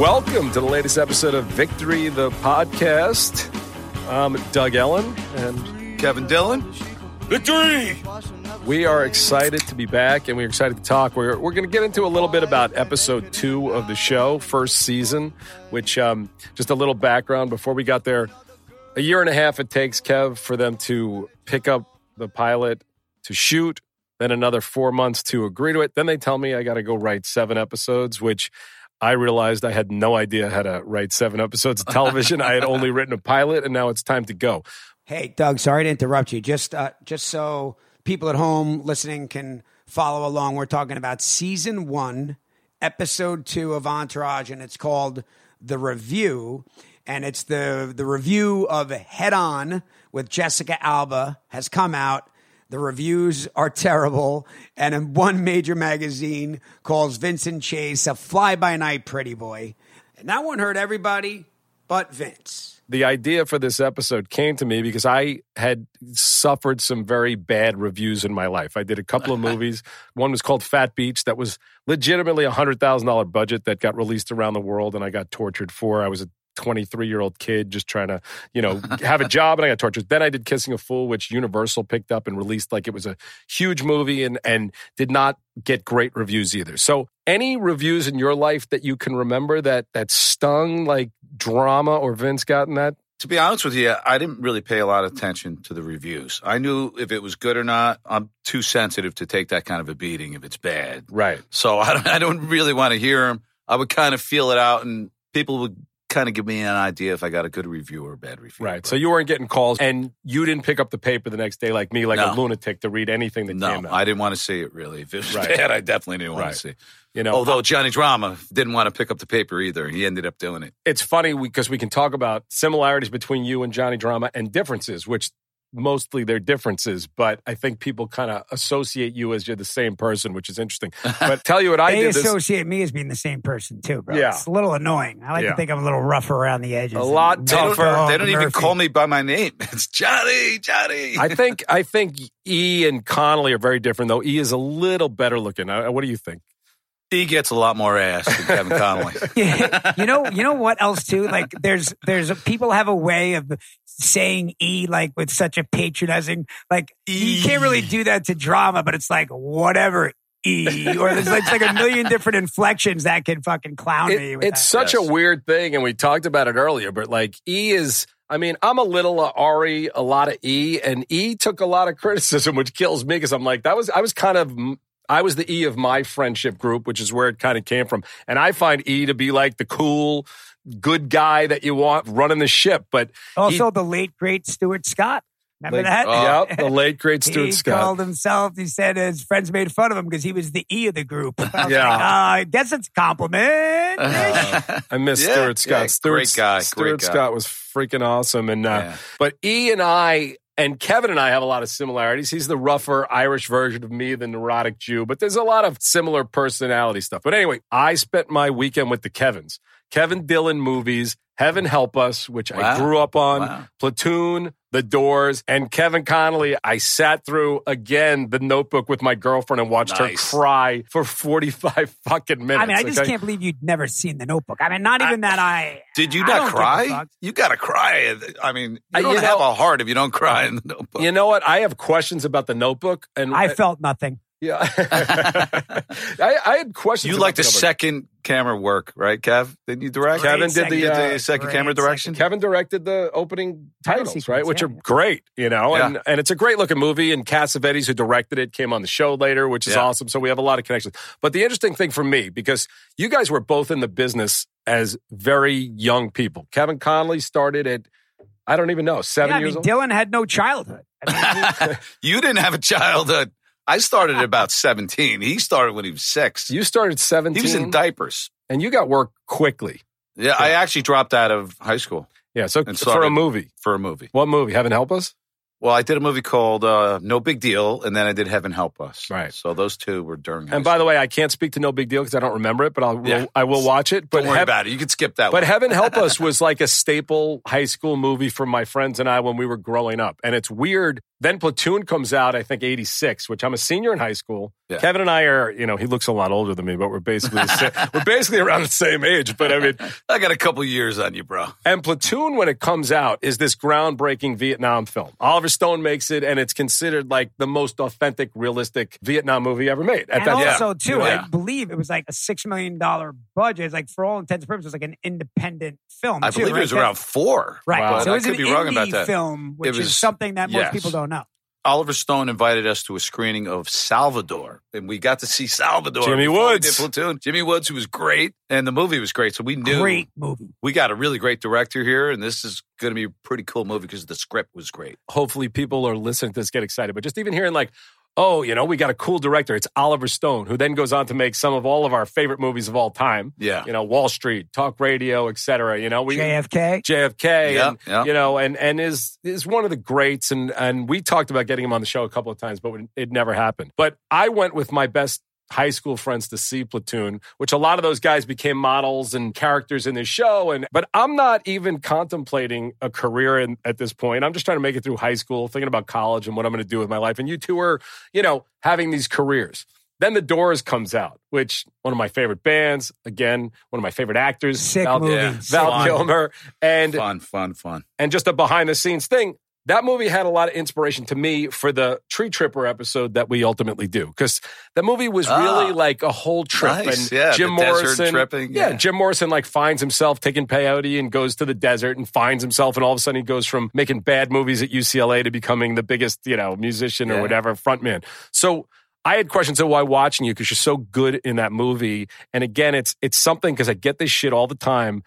Welcome to the latest episode of Victory the Podcast. I'm Doug Ellin and Kevin Dillon. Victory! We are excited to be back and we're excited to talk. We're, we're going to get into a little bit about episode two of the show, first season, which, um, just a little background before we got there. A year and a half it takes, Kev, for them to pick up the pilot to shoot, then another four months to agree to it. Then they tell me I got to go write seven episodes, which I realized I had no idea how to write seven episodes of television. I had only written a pilot, and now it's time to go. Hey, Doug, sorry to interrupt you. Just, uh, just so people at home listening can follow along, we're talking about season one, episode two of Entourage, and it's called The Review. And it's the, the review of Head On with Jessica Alba has come out. The reviews are terrible. And one major magazine calls Vincent Chase a fly by night pretty boy. And that one hurt everybody but Vince. the idea for this episode came to me because I had suffered some very bad reviews in my life. I did a couple of movies. One was called Phat Beach, that was legitimately a hundred thousand dollar budget that got released around the world, and I got tortured for. I was a 23 year old kid just trying to, you know, have a job and I got tortured. Then I did Kissing a Fool, which Universal picked up and released like it was a huge movie and and did not get great reviews either. So any reviews in your life that you can remember that that stung like drama or Vince got in that? To be honest with you, I didn't really pay a lot of attention to the reviews. I knew if it was good or not. I'm too sensitive to take that kind of a beating if it's bad. Right. So I don't, I don't really want to hear them. I would kind of feel it out, and people would kind of give me an idea if I got a good review or a bad review. Right. So you weren't getting calls and you didn't pick up the paper the next day like me, like a lunatic to read anything that no, came out. I didn't want to see it really. If it was Right. bad, I definitely didn't want Right. to see. you know, Although Johnny Drama didn't want to pick up the paper either. He ended up doing it. it's funny because we can talk about similarities between you and Johnny Drama and differences, which mostly they're differences, but I think people kind of associate you as you're the same person, which is interesting. But tell you what I they did this associate me as being the same person too, bro. Yeah. It's a little annoying. I like Yeah. to think I'm a little rougher around the edges. A lot and They don't, tougher. they don't even Murphy. call me by my name. It's Johnny, Johnny. I think I think E and Connolly are very different, though. E is a little better looking. Uh, What do you think? He gets a lot more ass than Kevin Connolly. you know, you know what else too? Like, there's, there's people have a way of saying "e" like with such a patronizing, like you can't really do that to drama, but it's like whatever. E or there's like, it's like a million different inflections that can fucking clown It- me. With it's that. such Yes. a weird thing, and we talked about it earlier. But like E is, I mean, I'm a little uh, Ari, a lot of E, and E took a lot of criticism, which kills me because I'm like, that was I was kind of. I was the E of my friendship group, which is where it kind of came from. And I find E to be like the cool, good guy that you want running the ship. But also the late great Stuart Scott. Remember Like, that? oh, yep, the late great Stuart he Scott. called himself. He said his friends made fun of him because he was the E of the group. I was Yeah. like, uh, I guess it's a compliment. I miss Yeah, Stuart Scott. yeah, Stuart, great guy, Stuart great guy. Scott was freaking awesome. And uh, Yeah. but E and I and Kevin and I have a lot of similarities. He's the rougher Irish version of me, the neurotic Jew. But there's a lot of similar personality stuff. But anyway, I spent my weekend with the Kevins. Kevin Dillon movies, Heaven Help Us, which I grew up on, Wow. Platoon, The Doors, and Kevin Connolly. I sat through again the notebook with my girlfriend and watched Nice. her cry for 45 fucking minutes. I mean, I just okay? can't believe you'd never seen The Notebook. I mean, not even that I. Did you not don't give a cry? You got to cry. I mean, you don't you have know- a heart if you don't cry in the notebook. You know what? I have questions about the notebook, and I felt nothing. Yeah, I, I had questions. You like the Notebook. second camera work, right, Kev? Didn't you direct? Kevin did the, You did uh, the second great camera second direction. Kevin directed the opening titles, sequence, right? Which yeah, are yeah. great, you know, Yeah. and and it's a great looking movie. And Cassavetes, who directed it, came on the show later, which is Yeah. awesome. So we have a lot of connections. But the interesting thing for me, because you guys were both in the business as very young people. Kevin Connolly started at I don't even know seven Yeah, I years mean, old. Dillon had no childhood. I mean, you didn't have a childhood. I started at about 17. He started when he was six. You started seventeen. He was in diapers. and you got work quickly. Yeah, I actually dropped out of high school Yeah, so for a movie, for a movie. what movie? Heaven help us. Well, I did a movie called uh, No Big Deal, and then I did Heaven Help Us. Right. So those two were during. And by the way, I can't speak to No Big Deal because I don't remember it, but I'll Yeah. I will watch it. But Don't worry about it. You could skip that But one. Heaven Help Us was like a staple high school movie for my friends and I when we were growing up. And it's weird Then Platoon comes out, I think, 86, which I'm a senior in high school. Yeah. Kevin and I are, you know, he looks a lot older than me, but we're basically, the sa- we're basically around the same age. But I mean, I got a couple years on you, bro. and Platoon, when it comes out, is this groundbreaking Vietnam film. Oliver Stone makes it, and it's considered like the most authentic, realistic Vietnam movie ever made at and that time. also, too, Yeah. I believe it was like a $6 million budget. It's like, for all intents and purposes, like an independent film. I too, believe right? it was around four. Right. Wow. So it I was could an be wrong about indie that. film, which was- is something that most yes. people don't know. Oliver Stone invited us to a screening of Salvador, and we got to see Salvador. Jimmy Woods. Platoon. Jimmy Woods, who was great, and the movie was great. So we knew Great movie. we got a really great director here, and this is going to be a pretty cool movie because the script was great. hopefully people are listening to this get excited. But just even hearing like, oh, you know, we got a cool director. It's Oliver Stone, who then goes on to make some of all of our favorite movies of all time. Yeah. You know, Wall Street, Talk Radio, et cetera. You know, we JFK. JFK, Yeah, and yeah. you know, and and is is one of the greats. And and we talked about getting him on the show a couple of times, but it never happened. But I went with my best high school friends to see Platoon, which a lot of those guys became models and characters in this show. And but I'm not even contemplating a career in, at this point. I'm just trying to make it through high school, thinking about college and what I'm going to do with my life. And you two are, you know, having these careers. Then The Doors comes out, which one of my favorite bands. Again, one of my favorite actors, Sick Val, movie. yeah. Val Fun. Kilmer, and Fun, fun, fun. and just a behind the scenes thing. That movie had a lot of inspiration to me for the Tree Tripper episode that we ultimately do because that movie was Ah. really like a whole trip. Nice. And Yeah, Jim Morrison, tripping, yeah. yeah. Jim Morrison like finds himself taking peyote and goes to the desert and finds himself, and all of a sudden he goes from making bad movies at UCLA to becoming the biggest, you know, musician or Yeah. whatever frontman. So. I had questions of why watching you because you're so good in that movie. And again, it's it's something because I get this shit all the time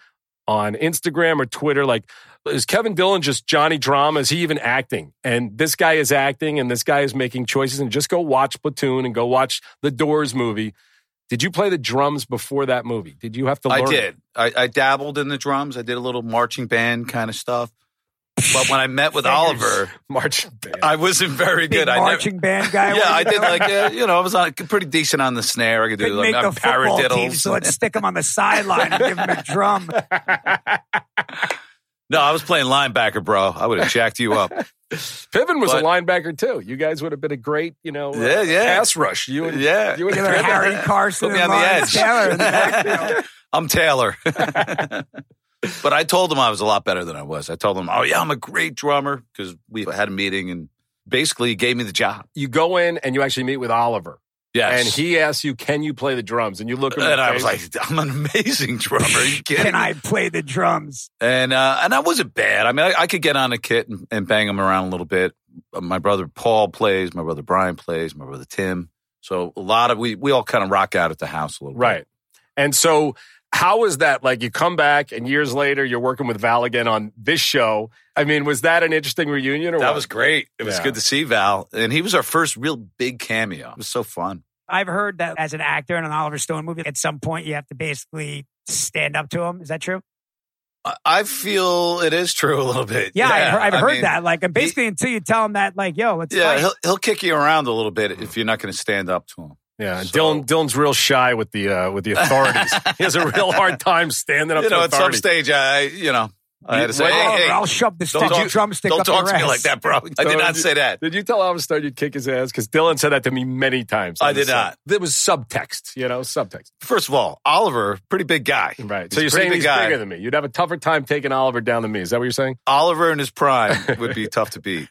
on Instagram or Twitter. Like, is Kevin Dillon just Johnny Drama? Is he even acting? And this guy is acting and this guy is making choices. And just go watch Platoon and go watch the Doors movie. Did you play the drums before that movie? Did you have to learn? I did. I, I dabbled in the drums. I did a little marching band kind of stuff. But when I met with Fingers. Oliver, March band. I wasn't very Big good. I never, marching band guy. yeah, I did doing? like uh, you know I was on pretty decent on the snare. I could do Couldn't like make uh, the football team, so let's stick him on the sideline and give him a drum. no, I was playing linebacker, bro. I would have jacked you up. Piven was But- a linebacker too. You guys would have been a great, you know, uh, Yeah, yeah. pass rush. You and Yeah. you and Give. Harry Carson Put me on the edge. Taylor in the backfield. I'm Taylor. but I told him I was a lot better than I was. I told him, "Oh yeah, I'm a great drummer," because we had a meeting and basically he gave me the job. You go in and you actually meet with Oliver, Yes, and he asks you, "Can you play the drums?" And you look him and I was like, "I'm an amazing drummer." Are you kidding? Can? I play the drums? And uh, and I wasn't bad. I mean, I, I could get on a kit and, and bang them around a little bit. My brother Paul plays. My brother Brian plays. My brother Tim. So a lot of we we all kind of rock out at the house a little bit. Right. And so how was that? Like you come back and years later you're working with Val again on this show. I mean, was that an interesting reunion or That what? was great. It was Yeah. good to see Val, and he was our first real big cameo. It was so fun. I've heard that as an actor in an Oliver Stone movie, at some point you have to basically stand up to him. Is that true? I- I feel it is true a little bit. Yeah, I've heard, I've heard mean, that. Like, and basically, until you tell him that, like, yo, let's Yeah, fight. he'll he'll kick you around a little bit if mm-hmm. you're not going to stand up to him. Yeah, So- Dillon Dillon's real shy with the uh, with the authorities. he has a real hard time standing up You to know, at some stage, I you know. I had to say, well, hey, hey, I'll shove this don't stick, talk- drumstick don't up talk your to me like that, bro. I did not say that. Did you tell Oliver Stone you'd kick his ass? Because Dillon said that to me many times. I on the did set. not. There was subtext, you know, subtext. First of all, Oliver, pretty big guy. Right. He's so you're saying big he's guy. bigger than me. You'd have a tougher time taking Oliver down than me. Is that what you're saying? Oliver in his prime would be tough to beat.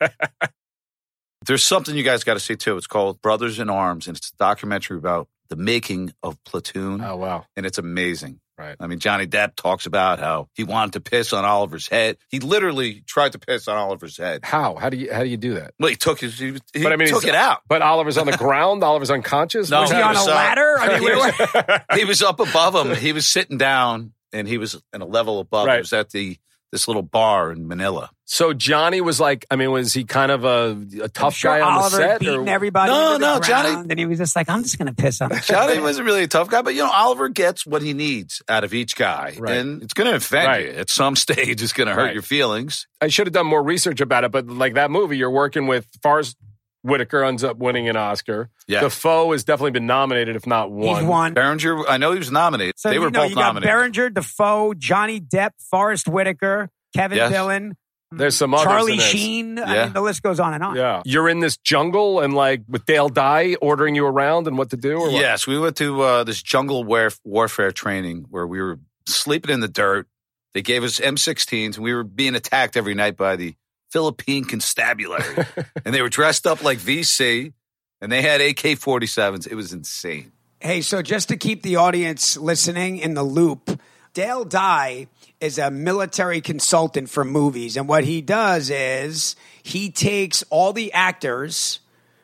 There's something you guys got to see too. It's called Brothers in Arms, and it's a documentary about the making of Platoon, Oh wow. and it's amazing. Right. I mean, Johnny Depp talks about how he wanted to piss on Oliver's head. He literally tried to piss on Oliver's head. How? How do you how do you do that? Well, he took his. He, he But I mean, took it out. But Oliver's on the ground. Oliver's unconscious. No, Was he on was, a ladder? I mean, he was- he was up above him. He was sitting down, and he was in a level above. Right. He was at the this little bar in Manila. So Johnny was like, I mean, was he kind of a, a I'm tough sure guy on Oliver the set? beating or- everybody. No, into the no, Johnny- ground, And he was just like, I'm just going to piss on him. Johnny wasn't really a tough guy, but you know, Oliver gets what he needs out of each guy, Right. and it's going to offend Right. you at some stage. It's going to hurt Right. your feelings. I should have done more research about it, but like that movie, you're working with Forest Whitaker ends up winning an Oscar. Yeah. Dafoe has definitely been nominated, if not He's won. won. Berenger, I know he was nominated. So they you were know, both you got nominated. Berenger, Dafoe, Johnny Depp, Forest Whitaker, Kevin Yes. Dillon, There's some others. Charlie in this. Sheen. I mean, the list goes on and on. Yeah, you're in this jungle and like with Dale Dye ordering you around and what to do. Or what? Yes, we went to uh, this jungle warf- warfare training where we were sleeping in the dirt. They gave us M16s, and we were being attacked every night by the Philippine constabulary. and they were dressed up like VC, and they had AK 47s. It was insane. Hey, so just to keep the audience listening in the loop, Dale Dye is a military consultant for movies. And what he does is he takes all the actors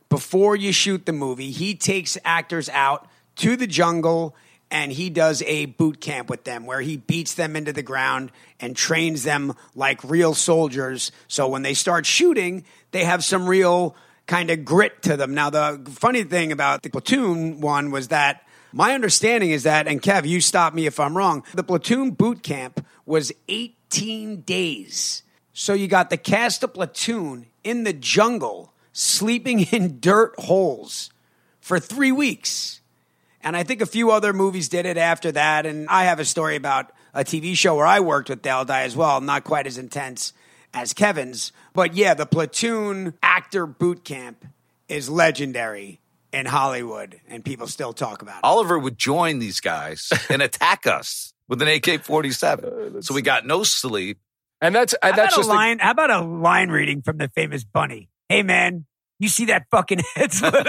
before you shoot the movie, he takes actors out to the jungle and he does a boot camp with them where he beats them into the ground and trains them like real soldiers. So when they start shooting, they have some real kind of grit to them. Now, the funny thing about the platoon one was that my understanding is that, and Kev, you stop me if I'm wrong, the platoon boot camp was 18 days. So you got the cast of platoon in the jungle sleeping in dirt holes for three weeks. And I think a few other movies did it after that. And I have a story about a TV show where I worked with Dale Dye as well, not quite as intense as Kevin's. But yeah, the platoon actor boot camp is legendary in Hollywood, and people still talk about it. Oliver would join these guys and attack us with an AK 47. so we got no sleep. and that's and How that's about just a a- line? how about a line reading from the famous Bunny? Hey man, you see that fucking head split?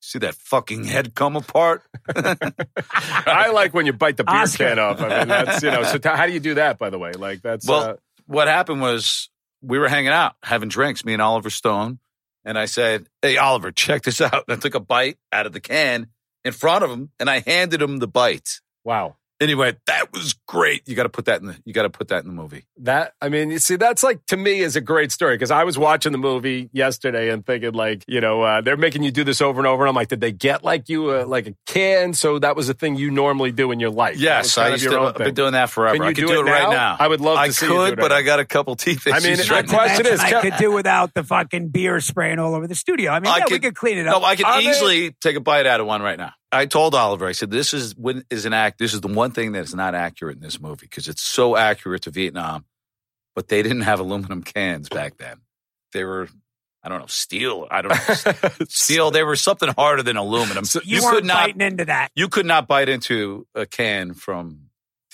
See that fucking head come apart? I like when you bite the beer Oscar. can off. I mean, that's you know. So t- how do you do that? By the way, like that's Well, uh, what happened was we were hanging out, having drinks, me and Oliver Stone. And I said, Hey, Oliver, check this out. And I took a bite out of the can in front of him and I handed him the bite. wow. And he went, That was great. You got to put that in the, you got to put that in the movie. That I mean, you see, that's like to me is a great story because I was watching the movie yesterday and thinking like, you know, uh, they're making you do this over and over, and I'm like, did they get like you uh, like a can? So that was a thing you normally do in your life. That Yes, kind I used to, I've been doing that forever. Can you I could do do, it it right now? now. I would love to I see you do could, it but now. I got a couple teeth I mean, issues my right Not to now. question is, I could do without the fucking beer spraying all over the studio. I mean, I yeah, we could- could clean it up. No, up. I could Are they- easily take a bite out of one right now. I told Oliver, I said, "This is when is an act. This is the one thing that is not accurate in this movie because it's so accurate to Vietnam, but they didn't have aluminum cans back then. They were, I don't know, steel. I don't know, steel. They were something harder than aluminum. So you, you weren't could not, biting into that. you could not bite into a can from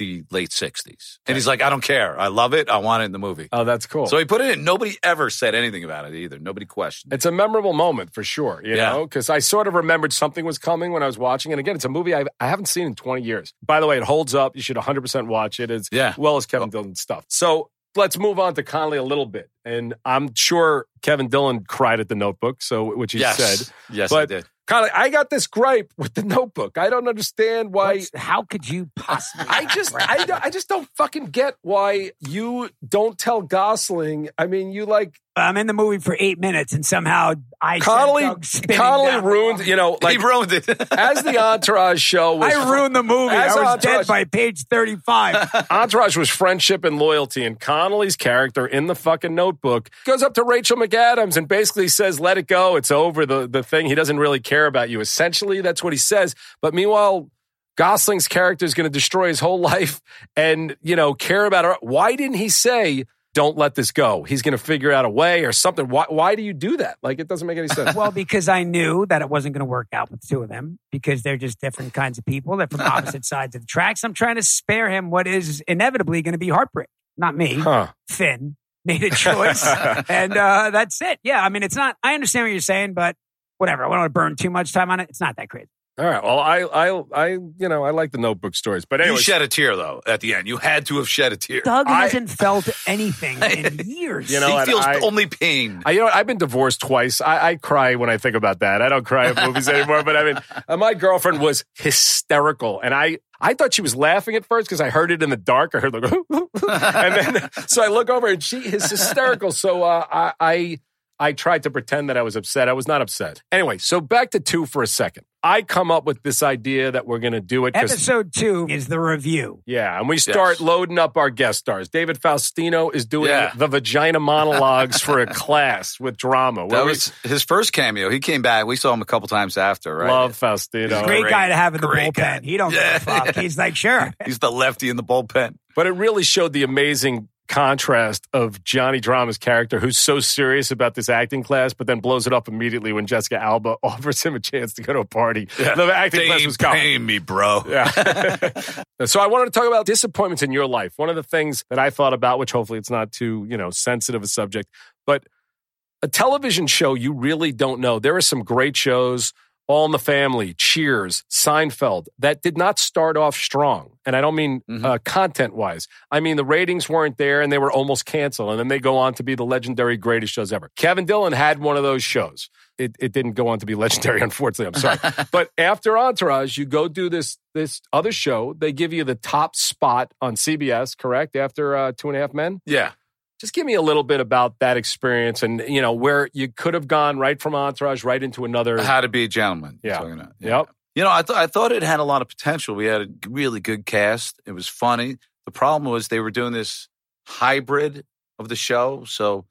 the late '60s." And he's like, "I don't care. I love it. I want it in the movie." Oh, that's cool. So he put it in. Nobody ever said anything about it either. Nobody questioned. it. It's a memorable moment for sure, you Yeah. know, because I sort of remembered something was coming when I was watching. And again, it's a movie I, I haven't seen in 20 years. By the way, it holds up. You should 100% watch it as Yeah. well as Kevin Dillon stuff. So let's move on to Connolly a little bit. And I'm sure Kevin Dillon cried at the notebook, so which he yes, said. yes, But- I did. Connolly, I got this gripe with the notebook. I don't understand why. What's- how could you possibly? I just, I, don't- I just don't fucking get why you don't tell Gosling. I mean, you like I'm in the movie for eight minutes, and somehow I sent Connolly. Connolly down ruined, you know, like he ruined it. as the Entourage show was. I ruined the movie. As I was Entourage- dead by page 35. Entourage was friendship and loyalty, and Connolly's character in the fucking notebook goes up to Rachel McAdams and basically says, "Let it go, it's over." The the thing he doesn't really care about you. Essentially, that's what he says. But meanwhile, Gosling's character is going to destroy his whole life, and you know, care about her. Why didn't he say? Don't let this go. He's going to figure out a way or something. Why, why do you do that? Like, it doesn't make any sense. well, because I knew that it wasn't going to work out with the two of them because they're just different kinds of people. They're from opposite sides of the tracks. I'm trying to spare him what is inevitably going to be heartbreak. Not me. Huh. Finn made a choice. and uh, that's it. Yeah. I mean, it's not, I understand what you're saying, but whatever. I don't want to burn too much time on it. It's not that crazy. All right. Well, I, I, I, you know, I like the notebook stories, but you shed a tear though at the end. You had to have shed a tear. Doug I- hasn't felt anything in years. You know he feels I- only pain. I, you know, I've been divorced twice. I, I cry when I think about that. I don't cry at movies anymore. But I mean, uh, my girlfriend was hysterical, and I, I thought she was laughing at first because I heard it in the dark. I heard like, and then so I look over and she is hysterical. So uh, I, I, I tried to pretend that I was upset. I was not upset. Anyway, so back to two for a second. I come up with this idea that we're going to do it because Episode two is the review. yeah, and we start Yes. loading up our guest stars. David Faustino is doing Yeah. the vagina monologues for a class with drama. where That we was his first cameo. He came back. We saw him a couple times after, right? love Faustino. Great, Great- guy to have in the bullpen. guy. He don't Yeah. give a fuck. He's like, sure. He's the lefty in the bullpen. But it really showed the amazing contrast of Johnny Drama's character, who's so serious about this acting class, but then blows it up immediately when Jessica Alba offers him a chance to go to a party. Yeah. The acting They class was paying me, bro. Yeah. so I wanted to talk about disappointments in your life. One of the things that I thought about, which hopefully it's not too, you know, sensitive a subject, but a television show you really don't know. There are some great shows, All in the Family, Cheers, Seinfeld, that did not start off strong. And I don't mean Mhm. uh, content wise. I mean the ratings weren't there and they were almost canceled. And then they go on to be the legendary greatest shows ever. Kevin Dillon had one of those shows. It, it didn't go on to be legendary, unfortunately. I'm sorry. but after Entourage, you go do this this other show. They give you the top spot on CBS, correct? After uh, Two and a Half Men. Yeah. Just give me a little bit about that experience and you know where you could have gone right from Entourage right into another. How to be a gentleman. you're Yeah. talking about. Yep. You know, I, th- I thought it had a lot of potential. We had a really good cast. It was funny. The problem was they were doing this hybrid of the show, so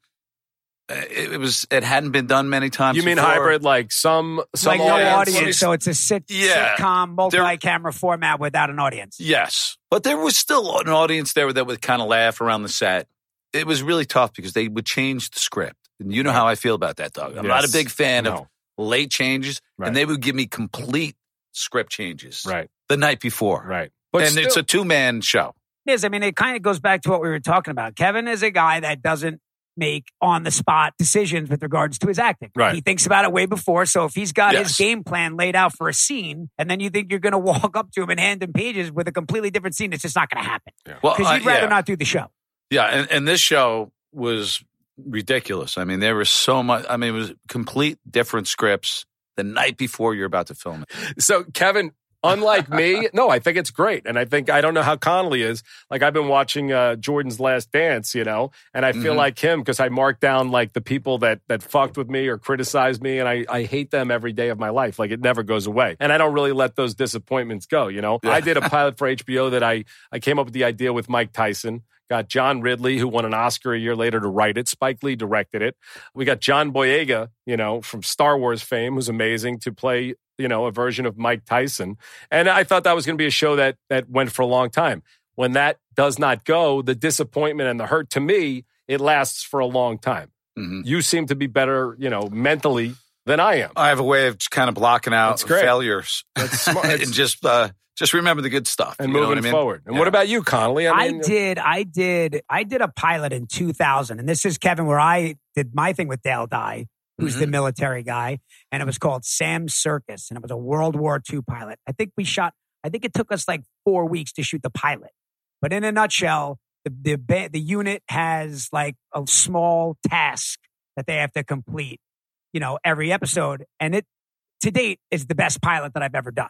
uh, it, it was it hadn't been done many times. You mean before. hybrid, like some some like no audience- audience, so it's a sit- Yeah. sitcom, multi-camera format without an audience. Yes, but there was still an audience there that would kind of laugh around the set. It was really tough because they would change the script, and you know how I feel about that, Doug. I'm not a big fan of late changes, Right. and they would give me complete script changes Right, the night before. right. But and it's a two man show. It is. I mean, it kind of goes back to what we were talking about. Kevin is a guy that doesn't make on the spot decisions with regards to his acting. Right. He thinks about it way before. So if he's got Yes. his game plan laid out for a scene and then you think you're going to walk up to him and hand him pages with a completely different scene, it's just not going to happen. Well, Because uh, you'd rather yeah. not do the show. Yeah, and, and this show was ridiculous. I mean, there was so much. I mean, it was complete different scripts the night before you're about to film it. So, Kevin, unlike me, no, I think it's great. And I think, I don't know how Connolly is. Like, I've been watching uh, Jordan's Last Dance, you know, and I feel Mhm. like him because I mark down like the people that that fucked with me or criticized me, and I, I hate them every day of my life. Like, it never goes away. And I don't really let those disappointments go, you know. Yeah. I did a pilot for HBO that I, I came up with the idea with Mike Tyson. Got John Ridley, who won an Oscar a year later to write it. Spike Lee directed it. We got John Boyega, you know, from Star Wars fame, who's amazing, to play, you know, a version of Mike Tyson. And I thought that was going to be a show that that went for a long time. When that does not go, the disappointment and the hurt to me, it lasts for a long time. Mhm. You seem to be better, you know, mentally than I am. I have a way of just kind of blocking out That's failures That's smart. and just uh, just remember the good stuff and you know moving what I mean? forward. And Yeah. what about you, Connolly? I, mean, did, I did, I did a pilot in 2000, and this is Kevin, where I did my thing with Dale Dye, who's the mm-hmm. military guy, and it was called Sam Circus, and it was a World War II pilot. I think we shot. I think it took us like four weeks to shoot the pilot, but in a nutshell, the the ba- the unit has like a small task that they have to complete, you know, every episode, and it to date is the best pilot that I've ever done,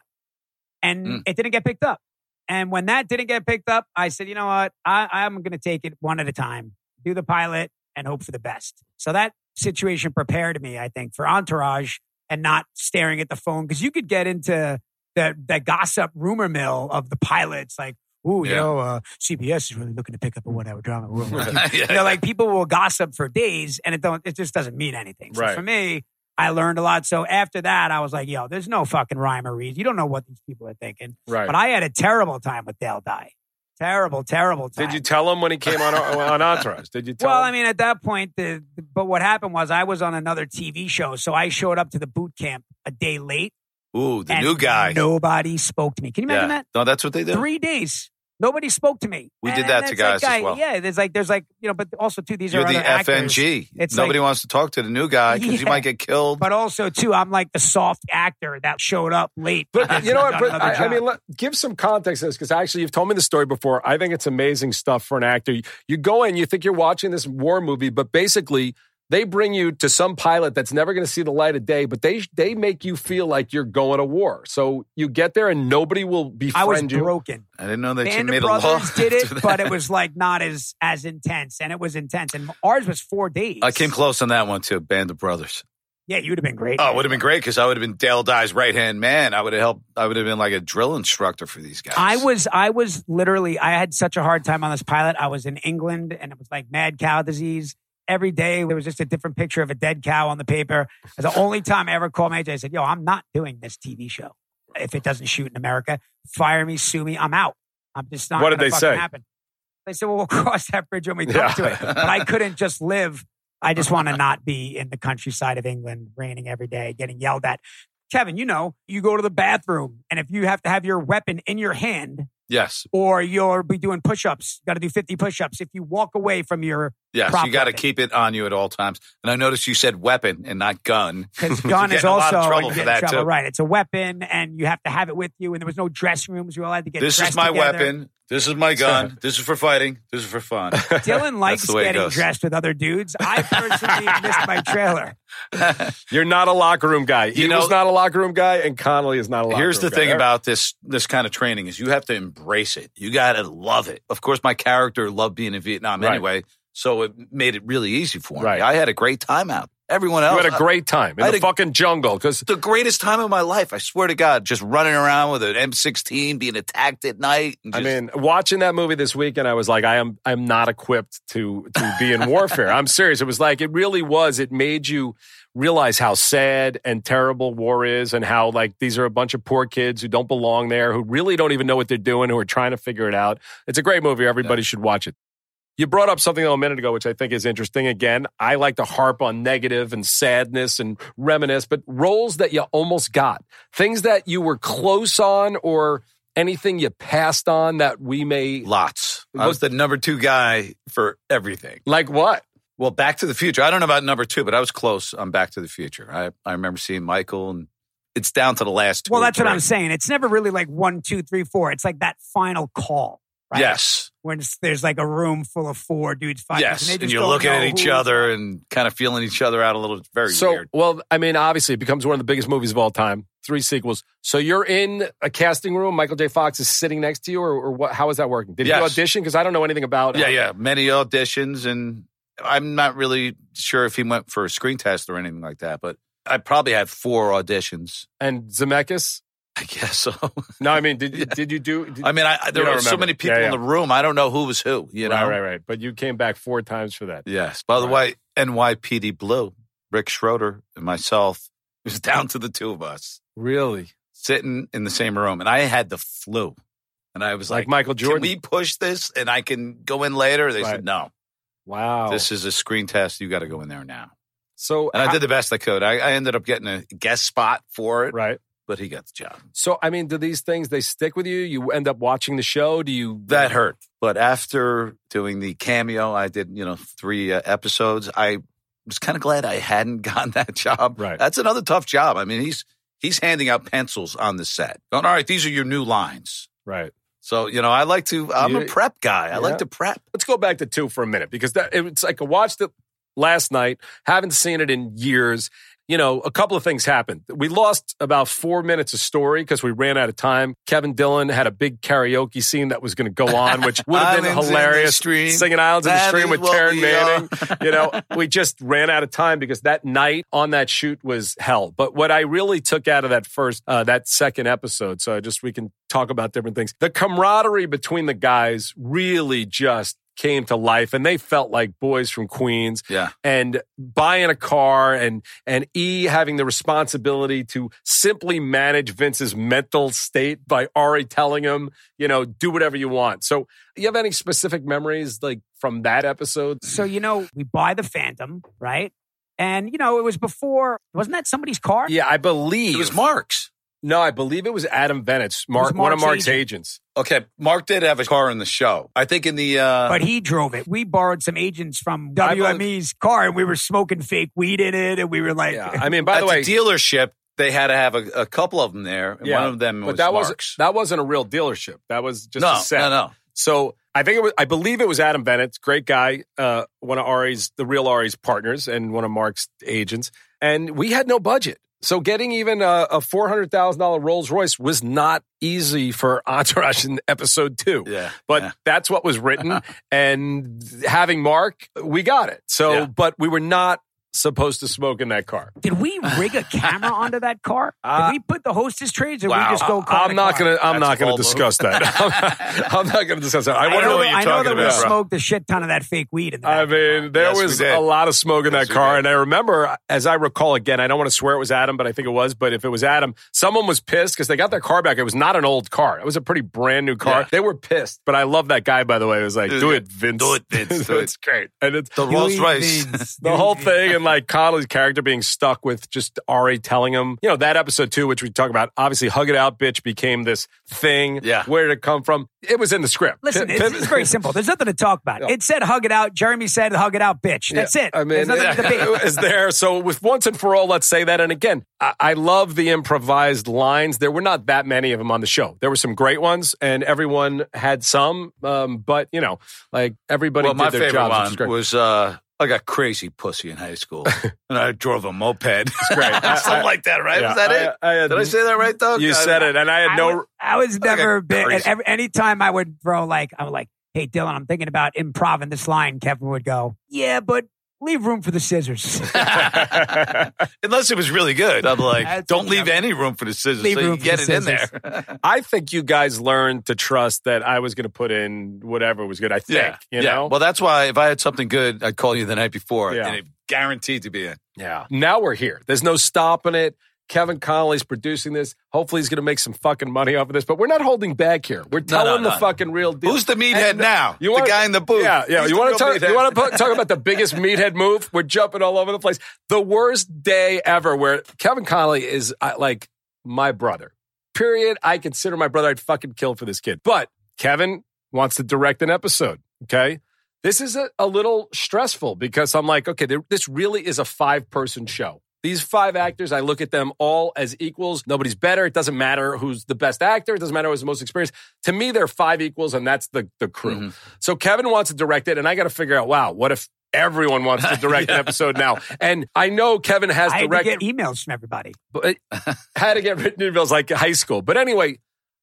and Mm. it didn't get picked up. And when that didn't get picked up, I said, you know what? I, I'm going to take it one at a time, do the pilot and hope for the best. So that situation prepared me, I think, for Entourage and not staring at the phone because you could get into the, the gossip rumor mill of the pilots like, ooh, you know, uh, CBS is really looking to pick up a one hour drama. Yeah. you know, like people will gossip for days and it don't, it just doesn't mean anything. So Right. for me, I learned a lot. So after that, I was like, yo, there's no fucking rhyme or reason. You don't know what these people are thinking. right. But I had a terrible time with Dale Dye. Terrible, terrible time. Did you tell him when he came on on Entourage? Did you tell well, him? I mean, at that point, the, but what happened was I was on another TV show, so I showed up to the boot camp a day late. Ooh, the and new guy. Nobody spoke to me. Can you imagine yeah. that? No, that's what they do. Three days. Nobody spoke to me. We did that to guys like, as I- well. Yeah, there's like, there's like, you know, but also too, these You're are the other actors. FNG. It's Nobody like- wants to talk to the new guy because you Yeah. might get killed. But also too, I'm like the soft actor that showed up late. But you know what? But I, I mean, let, give some context to this because actually, you've told me the story before. I think it's amazing stuff for an actor. You, you go in, you think you're watching this war movie, but basically, they bring you to some pilot that's never going to see the light of day. But they they make you feel like you're going to war. So you get there, and nobody will befriend I was you. broken. I didn't know that you Band made of a law. Brothers did it, but it was like not as as intense, and it was intense. And ours was four days. I came close on that one too. Band of Brothers. Yeah, you'd have been great. Oh, it would have been great because I would have been Dale Dye's right hand man. I would have helped. I would have been like a drill instructor for these guys. I was I was literally I had such a hard time on this pilot. I was in England and it was like mad cow disease. Every day there was just a different picture of a dead cow on the paper. The only time I ever called my agent, I said, "Yo, I'm not doing this TV show. If it doesn't shoot in America, fire me, sue me, I'm out. I'm just not." What did they say? Happen. They said, well, we'll cross that bridge when we come Yeah. to it. But I couldn't just live. I just want to not be in the countryside of England, raining every day, getting yelled at. Kevin, you know, you go to the bathroom, and if you have to have your weapon in your hand, Yes. or you'll be doing push-ups, got to do 50 push-ups. If you walk away from your Yes. you got to keep it on you at all times. And I noticed you said weapon and not gun. Because gun is get in a lot also of trouble for that, trouble, too. right? It's a weapon, and you have to have it with you. And there was no dressing rooms; we all had to get. This is my together. weapon. This is my gun. this is for fighting. This is for fun. Dillon likes the way it getting dressed with other dudes. I personally missed my trailer. You're not a locker room guy. He You know- was not a locker room guy, and Connolly is not a locker room. Here's the guy. thing about this this kind of training is you have to embrace it. You got to love it. Of course, my character loved being in Vietnam Right. anyway, so it made it really easy for me. Right. I had a great time out. Everyone else. You had a great time in I the a- fucking jungle because the greatest time of my life. I swear to God, just running around with an M16, being attacked at night. and I mean, watching that movie this weekend, I was like, I am, I'm not equipped to to be in warfare. I'm serious. It was like, it really was. It made you realize how sad and terrible war is, and how like these are a bunch of poor kids who don't belong there, who really don't even know what they're doing, who are trying to figure it out. It's a great movie. Everybody should watch it. You brought up something though a minute ago, which I think is interesting. Again, I like to harp on negative and sadness and reminisce, but roles that you almost got, things that you were close on, or anything you passed on that we may lots. I was the number two guy for everything. like. What? Well, Back to the Future. I don't know about number two, but I was close on Back to the Future. I, I remember seeing Michael, and it's down to the last. two Well, that's what. I'm saying. It's never really like one, two, three, four. It's like that final call. Right? Yes, When it's, there's like a room full of four dudes fighting. yes, And, they and, just you're looking at each who- other and kind of feeling each other out a little. It's very So, weird. well, I mean, obviously, it becomes one of the biggest movies of all time. Three sequels. So you're in a casting room. Michael J. Fox is sitting next to you, or, or what? How is that working? Did you Yes. audition? Because I don't know anything about. Yeah, uh, yeah, many auditions, and I'm not really sure if he went for a screen test or anything like that, but I probably had four auditions. And Zemeckis. I guess so. No, I mean, did you did you do? Did, I mean, I, I- there were so many people Yeah, in the room. I don't know who was who. You know, right, right, right. But you came back four times for that. Yes. By the Right. way, NYPD Blue, Rick Schroder and myself, it was down to the two of us Really? sitting in the same room, and I had the flu, and I was Like like, Michael "Can Jordan. we push this, and I can go in later?" They Right. said, "No, Wow. this is a screen test. You got to go in there now." so And I how- did the best I could. I, I ended up getting a guest spot for it, right. But he got the job. So I mean, do these things they stick with you? You end up watching the show. Do you? That hurt. But after doing the cameo, I did, you know, three uh, episodes. I was kind of glad I hadn't gotten that job. Right. That's another tough job. I mean, he's he's handing out pencils on the set. Going, all right, these are your new lines. Right. So, you know, I like to, I'm You- a prep guy. I Yeah. like to prep. Let's go back to two for a minute because that it's like I watched it last night. Haven't seen it in years. You know, a couple of things happened. We lost about four minutes of story because we ran out of time. Kevin Dillon had a big karaoke scene that was going to go on, which would have been hilarious. Singing Islands in the Stream with we Manning. you know, we just ran out of time because that night on that shoot was hell. But what I really took out of that first, uh, that second episode, so I just we can talk about different things. The camaraderie between the guys really just came to life, and they felt like boys from Queens. Yeah. And buying a car, and and E having the responsibility to simply manage Vince's mental state by Ari telling him, you know, do whatever you want. So, you have any specific memories like from that episode? So, you know, we buy the Phantom, right? And, you know, it was before, wasn't that somebody's car? Yeah, I believe It was Mark's. No, I believe it was Adam Venit's, Mark, was one of Mark's Mark's agents. Okay. Mark did have a car in the show. I think in the, uh, But he drove it. We borrowed some agents from I believe- WME's car and we were smoking fake weed in it. And we were like, Yeah, I mean, by at the way, dealership, they had to have a, a couple of them there. And Yeah, one of them was but that Mark's. wasn't that wasn't a real dealership. That was just no, a set. no, no. So I think it was. I believe it was Adam Venit, great guy, uh, one of Ari's, the real Ari's partners, and one of Mark's agents. And we had no budget, so getting even a, a four hundred thousand dollar Rolls Royce was not easy for Entourage in episode two. Yeah. But yeah. that's what was written, and having Mark, we got it. So, Yeah. but we were not supposed to smoke in that car. Did we rig a camera onto that car? Uh, Did we put the hostess trades, or wow. we just go? Car I'm to not car? gonna. I'm That's not gonna discuss that. I'm not gonna discuss that. I I wonder know, what you're I know talking that we about, bro. smoked a shit ton of that fake weed in the I back of the car. mean, there Yes, was a lot of smoke in Yes, that car, and I remember, as I recall again, I don't want to swear it was Adam, but I think it was. But if it was Adam, someone was pissed because they got their car back. It was not an old car; it was a pretty brand new car. Yeah. They were pissed, but I love that guy. By the way, it was like, Dude, "Do it, Vince. Do it, Vince. Do it. it's great, and it's The Rolls Royce. The whole thing and like Connolly's character being stuck with just Ari telling him, you know, that episode too, which we talk about. Obviously, hug it out, bitch, became this thing. Yeah. Where did it come from? It was in the script. Listen, Pip- it's, it's very simple. There's nothing to talk about. Yeah. It said "hug it out." Jeremy said "hug it out, bitch." That's Yeah, it. I mean, There's nothing to it was there. So with once and for all, let's say that. And again, I, I love the improvised lines. There were not that many of them on the show. There were some great ones, and everyone had some. Um, but you know, like everybody well, did my their favorite jobs, which one is great. was uh, I got crazy pussy in high school, and I drove a moped. great. Something I- like that, right? Yeah, was that I- it? I had- Did I say that right, though? You said it, and I had I no. was, I was never been. crazy. Every, anytime I would throw like, I'm like, "Hey, Dillon, I'm thinking about improv in this line." Kevin would go, "Yeah, but leave room for the scissors." Unless it was really good. I'm like, That's don't it, leave yeah. any room for the scissors Leave so you room can get for it the in there. I think you guys learned to trust that I was going to put in whatever was good. I think, yeah. you yeah. know? Well, that's why if I had something good, I'd call you the night before, Yeah. and it guaranteed to be in. yeah. Now we're here. There's no stopping it. Kevin Connolly's producing this. Hopefully, he's going to make some fucking money off of this. But we're not holding back here. We're No, no, telling the no. fucking real deal. Who's the meathead And, now? You the wanna- guy in the booth. Yeah, yeah. Who's you want to talk? meathead? You want to talk about the biggest meathead move? We're jumping all over the place. The worst day ever, where Kevin Connolly is uh, like my brother. Period. I consider my brother. I'd fucking kill for this kid. But Kevin wants to direct an episode. Okay. This is a, a little stressful because I'm like, okay, there, this really is a five person show. These five actors, I look at them all as equals. Nobody's better. It doesn't matter who's the best actor. It doesn't matter who's the most experienced. To me, they're five equals, and that's the, the crew. Mhm. So Kevin wants to direct it, and I got to figure out, wow, what if everyone wants to direct an episode now? And I know Kevin has I had directed get emails from everybody. but had to get written emails like high school. But anyway,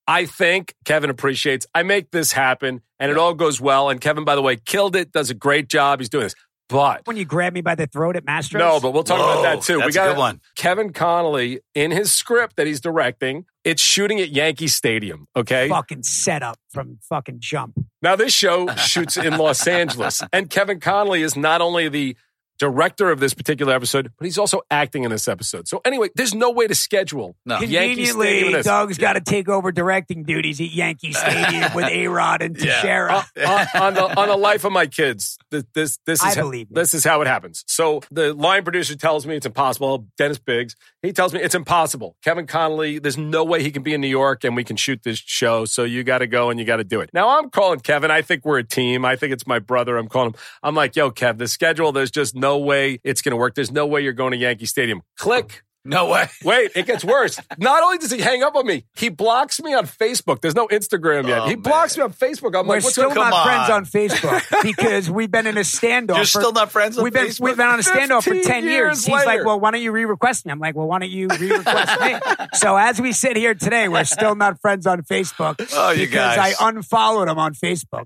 I think Kevin appreciates. I make this happen, and it all goes well. And Kevin, by the way, killed it. Does a great job. He's doing this. But When you grab me by the throat at Masters, no, but we'll talk Whoa, about that too. we that's a got good one. Kevin Connolly in his script that he's directing. It's shooting at Yankee Stadium. Okay. fucking setup from fucking jump. Now, this show shoots in Los Angeles, and Kevin Connolly is not only the director of this particular episode, but he's also acting in this episode. So, anyway, there's no way to schedule No. Conveniently, in this. Doug's got to take over directing duties at Yankee Stadium with A Rod and Yeah. Teixeira. on, on the on the life of my kids. This this, this I is how, believe you. this is how it happens. So the line producer tells me it's impossible. Dennis Biggs, he tells me it's impossible. Kevin Connolly, there's no way he can be in New York and we can shoot this show. So you got to go and you got to do it. Now I'm calling Kevin. I think we're a team. I think it's my brother. I'm calling him. I'm like, yo, Kev, the schedule. There's just no way it's going to work. There's no way you're going to Yankee Stadium. Click. No way. Wait, it gets worse. Not only does he hang up on me, he blocks me on Facebook. There's no Instagram yet. Oh, he blocks me on Facebook. I'm We're like, what's still going not come friends on. on Facebook because we've been in a standoff. You're for- still not friends on We've been Facebook? we've been on a standoff for ten years. years He's like, "Well, why don't you re-request me?" I'm like, "Well, why don't you re-request me?" So as we sit here today, we're still not friends on Facebook Oh, you because guys. I unfollowed him on Facebook.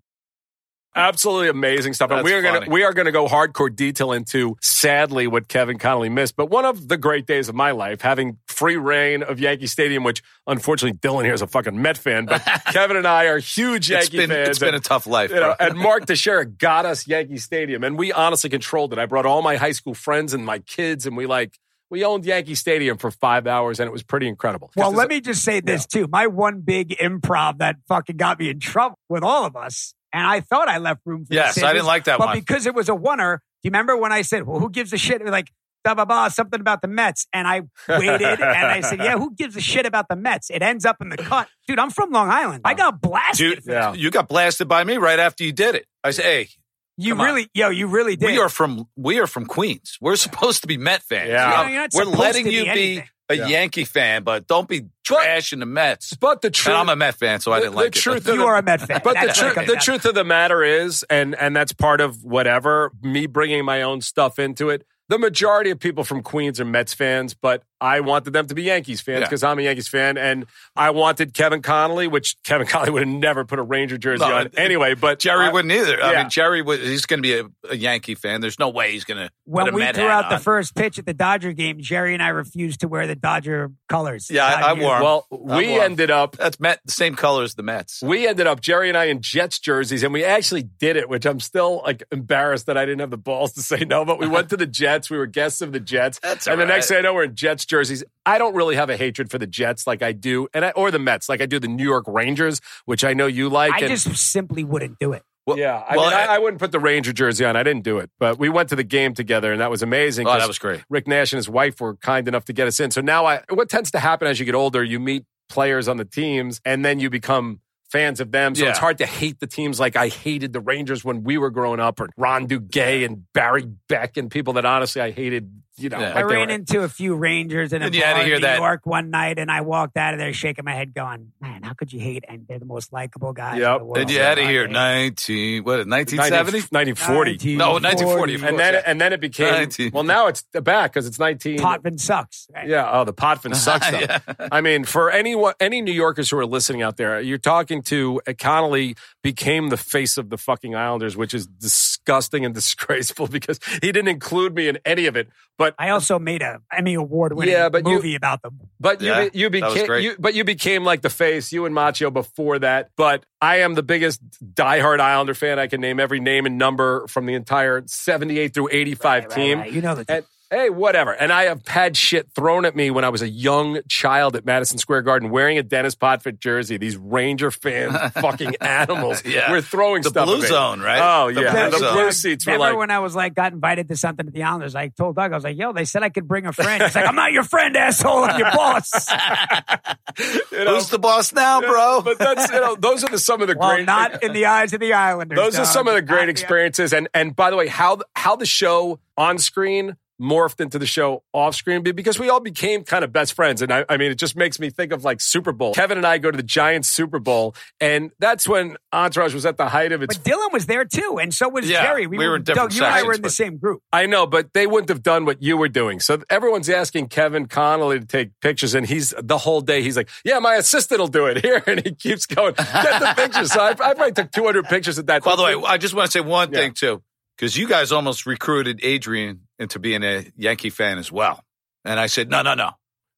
Absolutely amazing stuff. And we are going to we are going to go hardcore detail into sadly what Kevin Connolly missed. But one of the great days of my life, having free reign of Yankee Stadium, which unfortunately Dillon here is a fucking Met fan, but Kevin and I are huge It's Yankee been, fans. it's been a tough life. you know, and Mark Teixeira got us Yankee Stadium, and we honestly controlled it. I brought all my high school friends and my kids, and we like we owned Yankee Stadium for five hours, and it was pretty incredible. Well, let me just say this too. My one big improv that fucking got me in trouble with all of us, and I thought I left room for the Yes, I didn't like that but one. because it was a oneer. Do you remember when I said, "Well, who gives a shit?" Like blah blah blah, something about the Mets, and I waited and I said, "Yeah, who gives a shit about the Mets?" It ends up in the cut, dude. I'm from Long Island. I got blasted. Dude, Yeah. you got blasted by me right after you did it. I said, "Hey, you come on. really, yo, you really did. we are from we are from Queens. We're supposed to be Met fans. Yeah. You know, you're not we're letting to you be be anything. A Yeah. Yankee fan, but don't be trashing the Mets." but the truth, And I'm a Met fan, so I didn't the like truth it. of you are a Met fan. But the That's truth, okay. the truth of the matter is, and and that's part of whatever me bringing my own stuff into it. The majority of people from Queens are Mets fans, but I wanted them to be Yankees fans Yeah. because I'm a Yankees fan, and I wanted Kevin Connolly, which Kevin Connolly would have never put a Ranger jersey No, on anyway. But Jerry I- wouldn't either. I mean, Jerry would, he's going to be a, a Yankee fan. There's no way he's going to When put a we Met threw hat out the first pitch at the Dodger game, Jerry and I refused to wear the Dodger colors. Yeah, I- I Dodger wore 'em. Well, I'm we warm. ended up That's Met, the same color as the Mets. we ended up Jerry and I in Jets jerseys, and we actually did it, which I'm still like embarrassed that I didn't have the balls to say no. But we went to the Jets. We were guests of the Jets, That's and the all next right. thing I know, we're in Jets jerseys. I don't really have a hatred for the Jets like I do, and I, or the Mets like I do the New York Rangers, which I know you like. I and- just simply wouldn't do it. Well, yeah, I, well, mean, I, I- I wouldn't put the Ranger jersey on. I didn't do it, but we went to the game together, and that was amazing. Oh, 'cause that was great. Rick Nash and his wife were kind enough to get us in. So now I what tends to happen as you get older, you meet players on the teams and then you become fans of them. So Yeah. it's hard to hate the teams like I hated the Rangers when we were growing up or Ron Duguay and Barry Beck and people that honestly I hated, you know. Yeah. like I ran were- into a few Rangers in a And you bar had to in New that- York one night, and I walked out of there shaking my head, going, "Man, how could you hate?" And they're the most likable guys. Yep. in the world. And you had to I hear 19, what, 1970? 1940. No, 1940, And then, yeah. and then it became, 19. well, now it's back because it's 19. Potvin sucks. Right? Yeah. Oh, the Potvin sucks. though. Yeah. I mean, for anyone, any New Yorkers who are listening out there, you're talking to uh, Connolly became the face of the fucking Islanders, which is disgusting and disgraceful because he didn't include me in any of it. But I also made a Emmy award winning Yeah, but you- movie about them. but Yeah, you be- you became you but you became like the face. You and Macho before that. But I am the biggest diehard Islander fan. I can name every name and number from the entire 78 through 85 Right, right, team. right. You know the And hey, whatever. And I have had shit thrown at me when I was a young child at Madison Square Garden wearing a Denis Potvin jersey. These Ranger fan fucking animals Yeah. were throwing The stuff. blue at me. zone, right? Oh The yeah, blue the zone. blue seats were Remember like. when I was like got invited to something at the Islanders? I told Doug I was like, "Yo, they said I could bring a friend." He's like, "I'm not your friend, asshole. I'm your boss." you know, Who's the boss now, bro? But that's you know those are the, some of the well, great. not in the eyes of the Islanders. those are some of the Not great the- experiences. And and by the way, how how the show on screen morphed into the show off screen because we all became kind of best friends. And I, I mean, it just makes me think of like Super Bowl. Kevin and I go to the Giants Super Bowl, and that's when Entourage was at the height of its. But Dillon was there too, and so was Yeah, Jerry. we were in different Doug, you and I were in the same group. I know, but they wouldn't have done what you were doing. So everyone's asking Kevin Connolly to take pictures, and he's the whole day. He's like, "Yeah, my assistant will do it here," and he keeps going, "Get the pictures." So I, I probably took 200 pictures at that. By the way, I just want to say one Yeah. thing too, because you guys almost recruited Adrian into being a Yankee fan as well. And I said, no, no, no.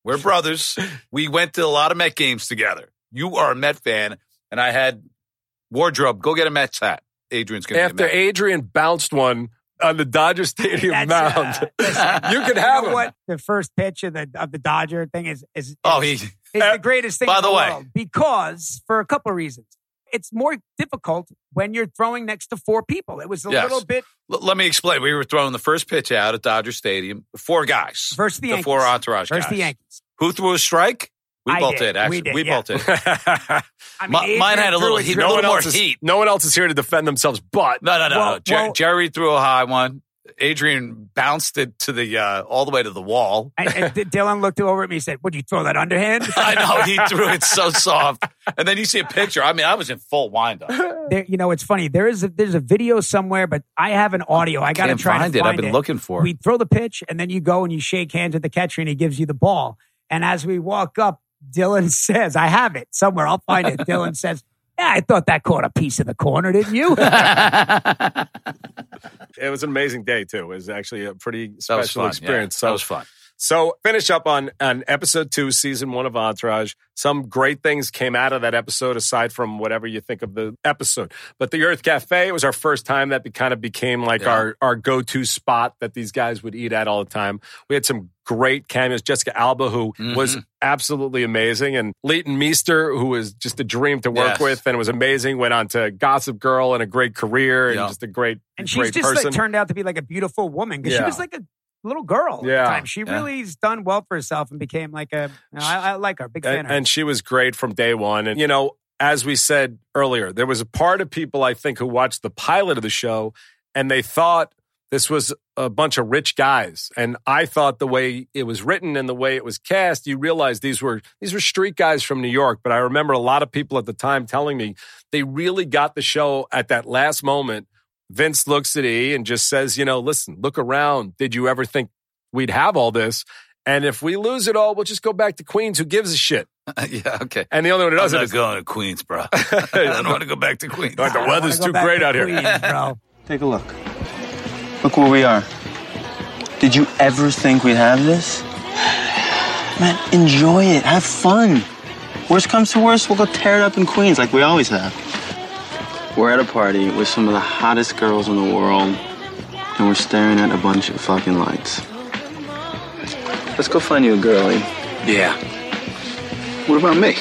We're brothers. we went to a lot of Met games together. You are a Met fan, and I had wardrobe. Go get a Mets hat. Adrian's going to after Adrian bounced one on the Dodger Stadium That's, mound, uh, listen, you could you have know what? The first pitch of the of the Dodger thing is is Oh, is, he. is the greatest thing By in the the, way- world because for a couple of reasons. It's more difficult when you're throwing next to four people. It was a Yes. little bit L- let me explain. We were throwing the first pitch out at Dodger Stadium. Four guys. versus the the Yankees. four entourage versus guys. the Yankees. Who threw a strike? We I both did. Actually, We did, yeah. both did. I mean, Adrian mine had a little heat, drill- a no little one more else is heat. no one else is here to defend themselves, but No, no, no. Well, no. Jer- well- Jerry threw a high one. Adrian bounced it to the uh, all the way to the wall. And, and Dillon looked over at me and said, Would you throw that underhand? I know he threw it so soft, and then you see a picture. I mean, I was in full windup. There, you know, it's funny. There is a, there's a video somewhere, but I have an audio. I got to try find to it. find I've been looking for it. We throw the pitch, and then you go and you shake hands with the catcher, and he gives you the ball. And as we walk up, Dillon says, "I have it somewhere. I'll find it." Dillon says, "Yeah, I thought that caught a piece of the corner, didn't you?" it was an amazing day too. It was actually a pretty That was special fun. experience. Yeah, so that was fun. So finish up on on episode two, season one of Entourage. Some great things came out of that episode, aside from whatever you think of the episode. But the Urth Caffé it was our first time that be, kind of became like Yeah. our our go to spot that these guys would eat at all the time. We had some great cameos. Jessica Alba, who was Mhm. absolutely amazing, and Leighton Meester, who was just a dream to work Yes. with, and it was amazing. Went on to Gossip Girl and a great career, and Yeah. just a great, and she's great just person. like turned out to be like a beautiful woman because she was like a little girl at Yeah. the time. She Yeah. really's done well for herself and became like a. You know, I, I like her, big fan. and, of her. and she was great from day one. And you know, as we said earlier, there was a part of people I think who watched the pilot of the show and they thought this was a bunch of rich guys. And I thought the way it was written and the way it was cast, you realize these were these were street guys from New York. But I remember a lot of people at the time telling me they really got the show at that last moment. Vince looks at E and just says, you know, listen, look around. Did you ever think we'd have all this? And if we lose it all, we'll just go back to Queens. Who gives a shit? yeah, okay. And the only one who I'm does it not is going to Queens, bro. I don't want to go back to Queens. Like, the weather's too great to out here. Bro. Take a look. Look where we are. Did you ever think we'd have this? Man, enjoy it. Have fun. Worst comes to worst, we'll go tear it up in Queens like we always have. We're at a party with some of the hottest girls in the world, and we're staring at a bunch of fucking lights. Let's go find you a girlie. Yeah. What about me?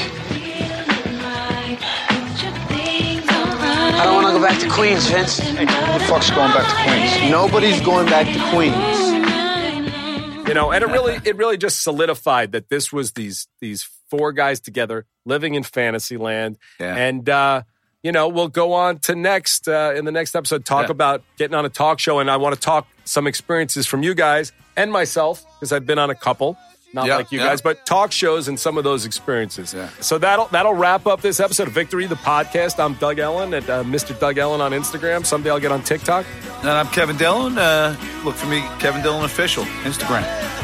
I don't want to go back to Queens, Vince. Hey, who the fuck's going back to Queens? Nobody's going back to Queens. You know, and it really it really just solidified that this was these these four guys together living in fantasy land. Yeah. And uh, you know, we'll go on to next uh, in the next episode talk Yeah. about getting on a talk show and I want to talk some experiences from you guys and myself because I've been on a couple. Not Yeah, like you yeah. guys, but talk shows and some of those experiences. Yeah. So that'll that'll wrap up this episode of Victory, the podcast. I'm Doug Ellin at uh, Mr. Doug Ellin on Instagram. Someday I'll get on TikTok. And I'm Kevin Dillon. Uh, look for me, Kevin Dillon Official, Instagram.